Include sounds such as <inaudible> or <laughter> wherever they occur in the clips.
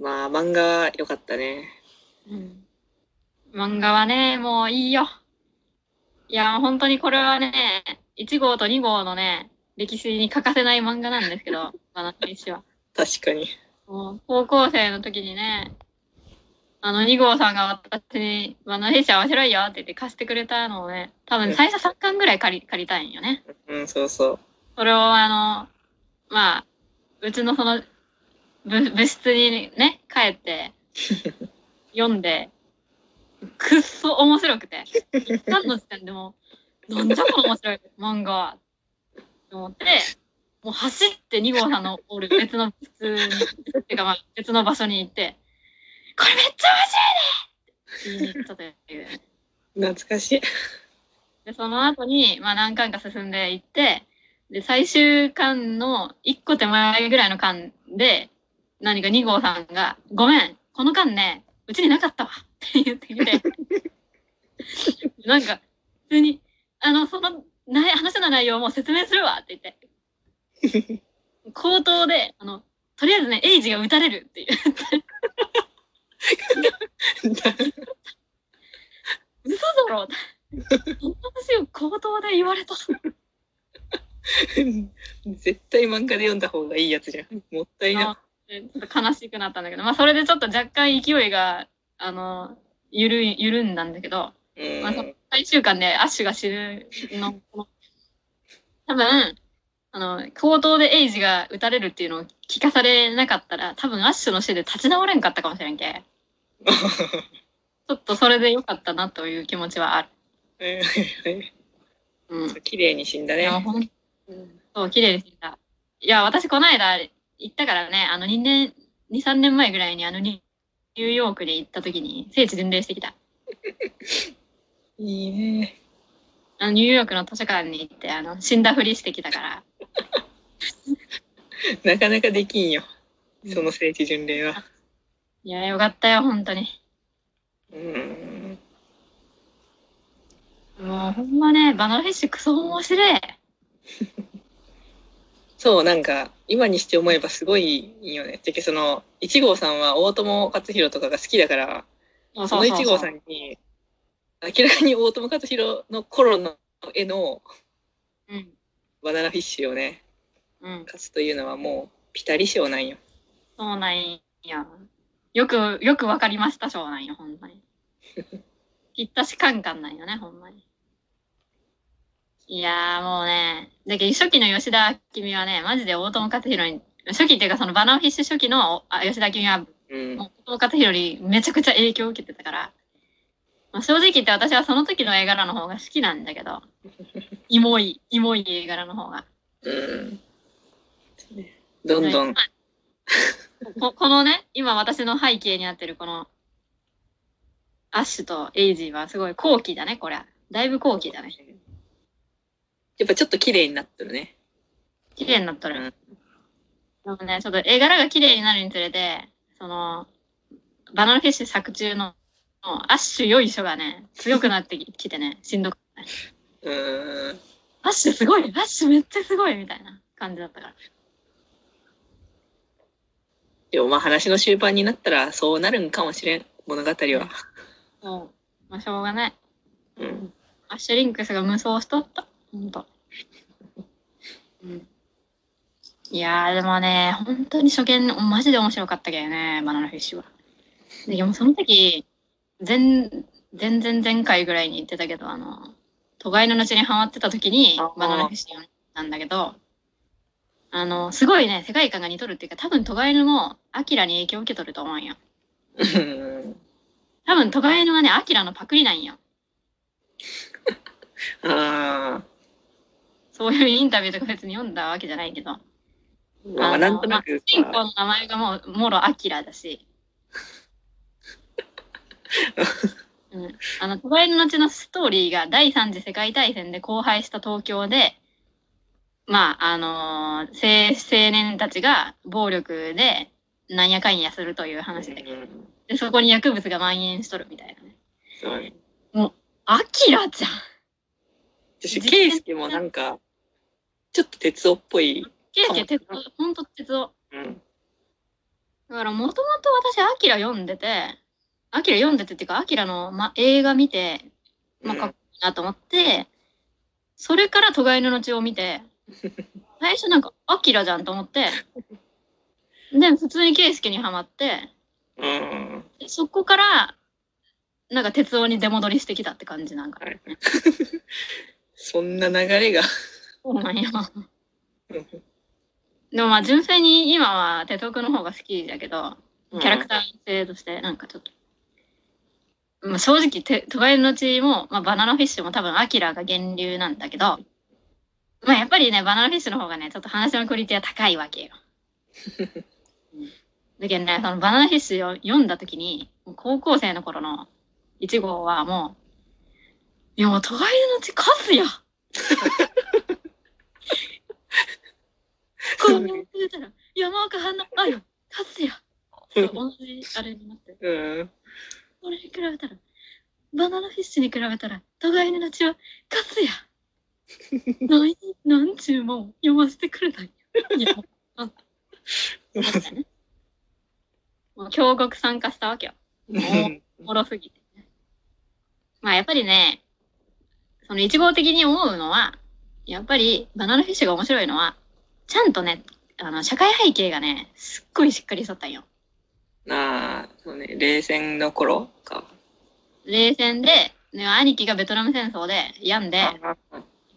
まあ、漫画は良かったね。うん。漫画はね、もういいよ。いや、本当にこれはね、1号と2号のね、歴史に欠かせない漫画なんですけど、バナナフィッシュは。確かに。もう高校生の時にね、あの2号さんが私に、バナナフィッシュ面白いよって言って貸してくれたのをね、多分最初3巻ぐらい借り借りたいんよね。うん、そうそう。それをあの、まあ、うちのその、部部室にね、帰って、<laughs> 読んで、くっそ面白くて、一巻の時点でもう、なんじゃこの面白い漫画は。と思って、もう走って2号さんのおる別の部室に、っていうかまあ別の場所に行って、これめっちゃ面白いねって言いに行ったという。懐かしい。で、その後に、まあ何巻か進んでいって、で、最終巻の1個手前ぐらいの巻で、何か2号さんが、ごめん、この巻ね、うちになかったわ。って言ってきて、なんか、普通に、あの、その、ない話の内容をもう説明するわ。って言って、口頭で、あの、とりあえずね、エイジが撃たれる。って言って、嘘だろ。そんな話を口頭で言われた。絶対漫画で読んだ方がいいやつじゃん。もったいな。でちょっと悲しくなったんだけど、まあそれでちょっと若干勢いが、あの、ゆるい、緩んだんだけど、うんまあ、最終巻でアッシュが死ぬの、多分、あの、口頭でエイジが撃たれるっていうのを聞かされなかったら、多分アッシュの死で立ち直れんかったかもしれんけ。ちょっとそれでよかったなという気持ちはある。うん。綺麗に死んだね。そう、綺麗でした。いや、私この間行ったからね、あの2年、2、3年前ぐらいにあのニニューヨークに行った時に聖地巡礼してきた。いいね。あのニューヨークの図書館に行って、あの、死んだふりしてきたから。<laughs> なかなかできんよ。その聖地巡礼は。いや、よかったよ、本当に。うん。もうほんまね、バナナフィッシュクソ面白い。<laughs> そう、なんか、今にして思えばすごいいいよね。てけその、一号さんは大友克洋とかが好きだから、その一号さんに、明らかに大友克洋の頃の絵のうん。バナナフィッシュをね、うん。勝つというのはもう、ピタリ賞なんよ。そうなんや。よく、よくわかりました、そうなんよ、ほんまに。<laughs> ぴったしカンカンなんよね、ほんまに。いやーもうね、だけど初期の吉田君はね、マジで大友克洋に、初期っていうかそのバナナフィッシュ初期のあ吉田君は大友克洋にめちゃくちゃ影響を受けてたから、まあ、正直言って私はその時の絵柄の方が好きなんだけど、イモい、イモい絵柄の方が。うん。どんどん、こ <laughs> このね、今私の背景になってるこの、アッシュとエイジーはすごい後期だね、これ。だいぶ後期だね。やっぱちょっと綺麗になってるね。綺麗になっとる。うん。でもね、ちょっと絵柄が綺麗になるにつれて、その、バナナフィッシュ作中の、アッシュよいしょがね、強くなってきてね、<laughs> しんどくてね。うん。アッシュすごいアッシュめっちゃすごいみたいな感じだったから。でもまあ話の終盤になったらそうなるんかもしれん、物語は。そう。まあ、しょうがない。うん。アッシュリンクスが無双しとった。ほんと。うん。いやー、でもね、本当に初見、マジで面白かったけどね、バナナフィッシュは。でもその時、前、前々前回ぐらいに言ってたけど、あの、都会の後にハマってた時にバナナフィッシュ読んだけど、あの、すごいね、世界観が似とるっていうか、多分都会のも、アキラに影響を受けとると思うんよ。うん。多分都会のはね、アキラのパクリなんよ。<laughs> あそういうインタビューとか別に読んだわけじゃないけど。あ。まあなんとなく主人公の名前がもう、もろアキラだし。<laughs> うん、あの、都会の後のストーリーが第三次世界大戦で荒廃した東京で、まあ、あのー青青年たちが暴力でなんやかんやするという話で。うんで、そこに薬物が蔓延しとるみたいなね。そうね。アキラじゃん私、ケイスケもなんか、ちょっと鉄夫っぽい。ケイスケ鉄道、ほんと鉄道。うん。だからもともと私、アキラ読んでて、アキラ読んでてっていうか、アキラの、ま、映画見て、まあ、かっこいいなと思って、それからトガイヌの血を見て、<laughs> 最初なんか、アキラじゃんと思って、で、普通にケイスケにハマって、うん。でそこから、なんか鉄道に出戻りしてきたって感じなんか、はい <laughs> そんな流れが。そうなんよ。でもまあ純粋に今は鉄道の方が好きだけど、キャラクター性としてなんかちょっと、まあ、正直てトガエルの血も、まあ、バナナフィッシュも多分アキラが源流なんだけど、まあやっぱりねバナナフィッシュの方がねちょっと話のクオリティは高いわけよ。う <laughs> んだけどねそのバナナフィッシュを読んだ時に高校生の頃の1号はもういやもうトガエルの血勝つや <laughs> こう言ってたら山岡花あよ勝つやそう同じあれになってうん。これに比べたら、バナナフィッシュに比べたら、互いの血は勝つや。何、なんちゅうもん読ませてくれたんや。いや、あ、<laughs> ね。もう京極参加したわけよ。<laughs> おもろすぎてね。まあやっぱりね、その一号的に思うのは、やっぱりバナナフィッシュが面白いのは、ちゃんとね、あの、社会背景がね、すっごいしっかりしとったんよ。ああ、そうね、冷戦の頃か。冷戦で、ね、兄貴がベトナム戦争で病んで、あ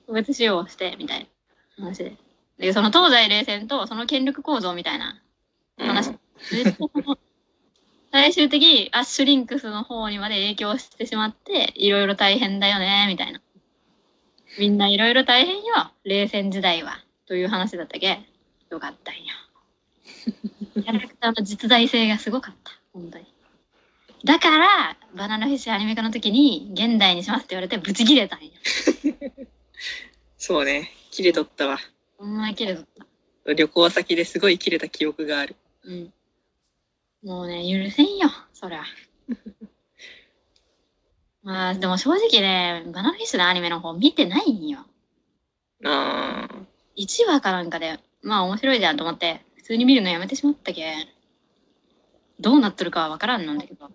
特別使用をして、みたいな話で。で、その東西冷戦とその権力構造みたいな話。でその最終的にアッシュリンクスの方にまで影響してしまって、いろいろ大変だよね、みたいな。みんないろいろ大変よ、冷戦時代は。という話だったけ。よかったんよ。<laughs> キャラクターの実在性がすごかった。本当に。だから、バナナフィッシュアニメ化の時に、現代にしますって言われて、ブチ切れたんよ。<laughs> そうね、切れとったわ。ほんまに切れとった。旅行先ですごい切れた記憶がある。うん。もうね、許せんよ、そりゃ。<laughs> まあ、でも正直ね、バナナフィッシュのアニメの方見てないんよ。ああ、1話かなんかで、まあ面白いじゃんと思って、普通に見るのやめてしまったけ。どうなっとるかはわからんなんだけど。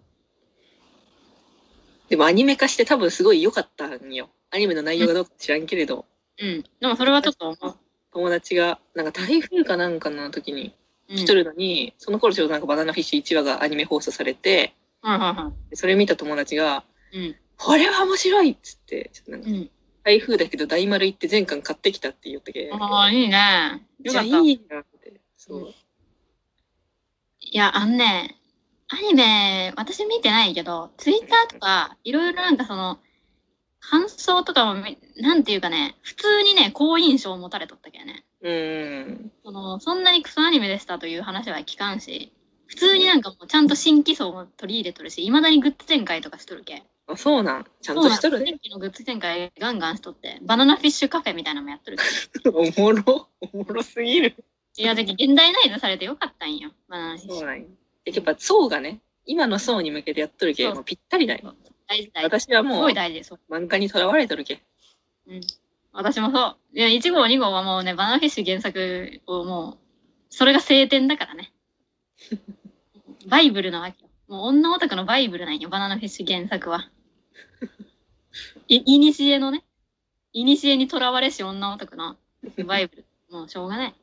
でもアニメ化して多分すごい良かったんよ。アニメの内容がどうか知らんけれど、うん。でもそれはちょっと思う。友達が、なんか台風かなんかの時にうん。来とるのに、その頃ちょうどなんかバナナフィッシュ1話がアニメ放送されて、はいはいはそれ見た友達が、い。うん。これは面白いっつって、ちょっとなんかうん。台風だけど大丸行って全巻買ってきたって言ったけ。ああ、いいね。よじゃあかった。いいなって。そう。いや、あのね、アニメ、私見てないけど、ツイッターとか、いろいろなんかその、感想とかもみ、なんていうかね、普通にね、好印象を持たれとったけどね。うーん。その、そんなにクソアニメでしたという話は聞かんし、普通になんかもうちゃんと新規層も取り入れとるし、未だにグッズ展開とかしとるけ。あ、そうなん？ちゃんとしとる？ね。のグッズ展開ガンガンしとって、バナナフィッシュカフェみたいなのもやっとるけ。<laughs> おもろ。おもろすぎる。いや、だ現代ナイズされてよかったんよ、バナナフィッシュ。そうなんよ。やっぱ層がね、今の層に向けてやっとるけ、もうぴったりだよ。大事大事。す私はもうごい大事です。漫画にとらわれとるけ。うん。私もそう。いや、1号、2号はもうね、バナナフィッシュ原作をもう、それが晴天だからね。<laughs> バイブルなわけよ。もう女オタクのバイブルなんよ、バナナフィッシュ原作は。い、いにしえのね、いにしえにとらわれし女オタクのバイブル。もうしょうがない。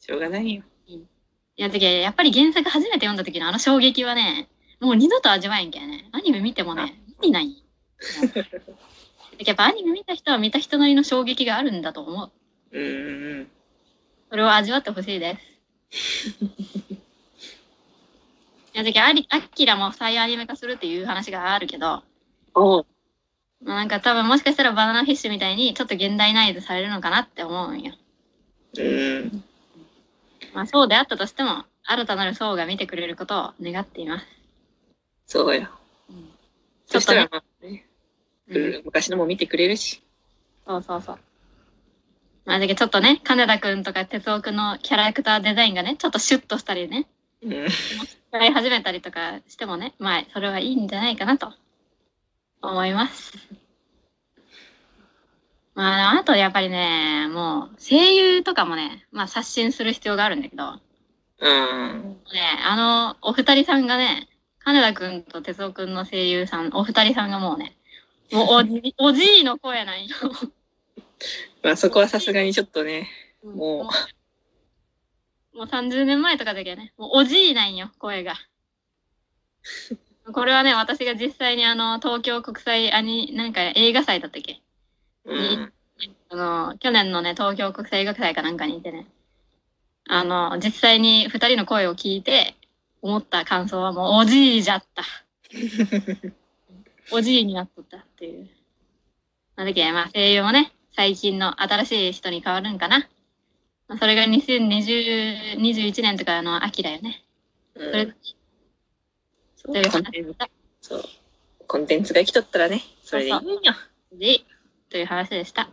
しょうがないよ。いや、だけどやっぱり原作初めて読んだ時のあの衝撃はね、もう二度と味わえんけんね。アニメ見てもね、無理ない。やっぱアニメ見た人は見た人なりの衝撃があるんだと思う。うーん。それを味わってほしいです。<laughs> いや、だけどアリ、アキラも再アニメ化するっていう話があるけど、おなんか多分もしかしたらバナナフィッシュみたいにちょっと現代ナイズされるのかなって思うんよ。うーん。まあそうであったとしても、新たなる層が見てくれることを願っています。そうよ。うん、そしたらちょっまあね、うん昔のも見てくれるし。そうそうそう。まあだけどちょっとね、金田くんとか哲夫くんのキャラクターデザインがね、ちょっとシュッとしたりね、うん。使い始めたりとかしてもね、まあそれはいいんじゃないかなと思います。まああとやっぱりね、もう声優とかもね、まあ刷新する必要があるんだけど、うん。ね、あの、お二人さんがね、金田くんと哲夫くんの声優さん、お二人さんがもうね、もうおじ、おじいの声なんよ。<laughs> まあそこはさすがにちょっとね、もう。もう30年前とかだけどね、もうおじいなんよ、声が。これはね、私が実際にあの、東京国際アニ、なんか映画祭だったっけ？うん。あの、去年のね、東京国際映画祭かなんかにいてね、あの、実際に二人の声を聞いて、思った感想はもう、おじいじゃった。<laughs> おじいになっとったっていう。なんだっけ、まあ、声優もね、最近の新しい人に変わるんかな。まあ、それが2020、21年とかの秋だよね。うそれん、そう。そうコンテンツが生きとったらね、それでいいんよ。でという話でした。